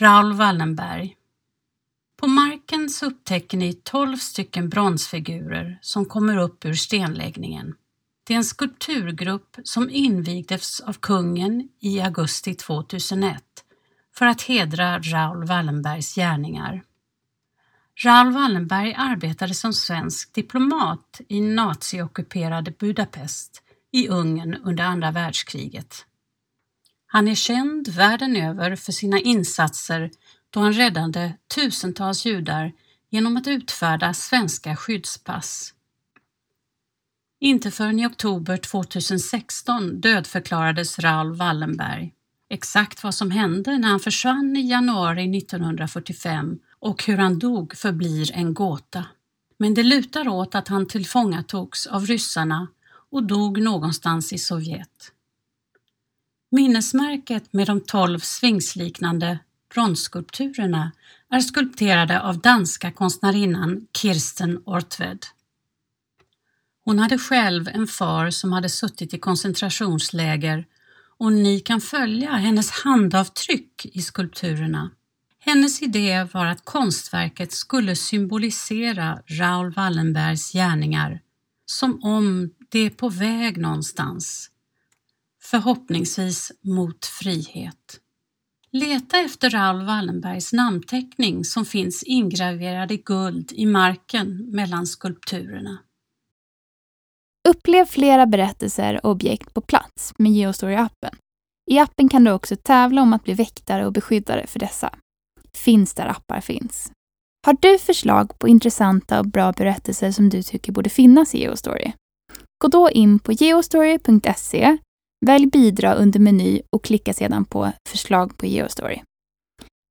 Raoul Wallenberg. På marken så upptäcker ni 12 stycken bronsfigurer som kommer upp ur stenläggningen. Det är en skulpturgrupp som invigdes av kungen i augusti 2001 för att hedra Raoul Wallenbergs gärningar. Raoul Wallenberg arbetade som svensk diplomat i naziockuperade Budapest i Ungern under andra världskriget. Han är känd världen över för sina insatser då han räddade tusentals judar genom att utfärda svenska skyddspass. Inte förrän i oktober 2016 dödförklarades Raoul Wallenberg. Exakt vad som hände när han försvann i januari 1945 och hur han dog förblir en gåta. Men det lutar åt att han tillfångatogs av ryssarna och dog någonstans i Sovjet. Minnesmärket med de tolv svingsliknande bronsskulpturerna är skulpterade av danska konstnärinnan Kirsten Ortved. Hon hade själv en far som hade suttit i koncentrationsläger och ni kan följa hennes handavtryck i skulpturerna. Hennes idé var att konstverket skulle symbolisera Raoul Wallenbergs gärningar som om det är på väg någonstans, förhoppningsvis mot frihet. Leta efter Raoul Wallenbergs namnteckning som finns ingraverad i guld i marken mellan skulpturerna. Upplev flera berättelser och objekt på plats med Geostory-appen. I appen kan du också tävla om att bli väktare och beskyddare för dessa. Finns där appar finns. Har du förslag på intressanta och bra berättelser som du tycker borde finnas i Geostory? Gå då in på geostory.se, välj bidra under meny och klicka sedan på förslag på Geostory.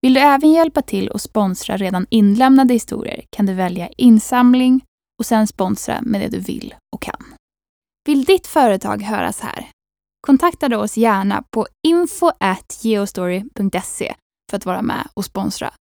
Vill du även hjälpa till och sponsra redan inlämnade historier kan du välja insamling och sen sponsra med det du vill och kan. Vill ditt företag höras här? Kontakta då oss gärna på info.geostory.se för att vara med och sponsra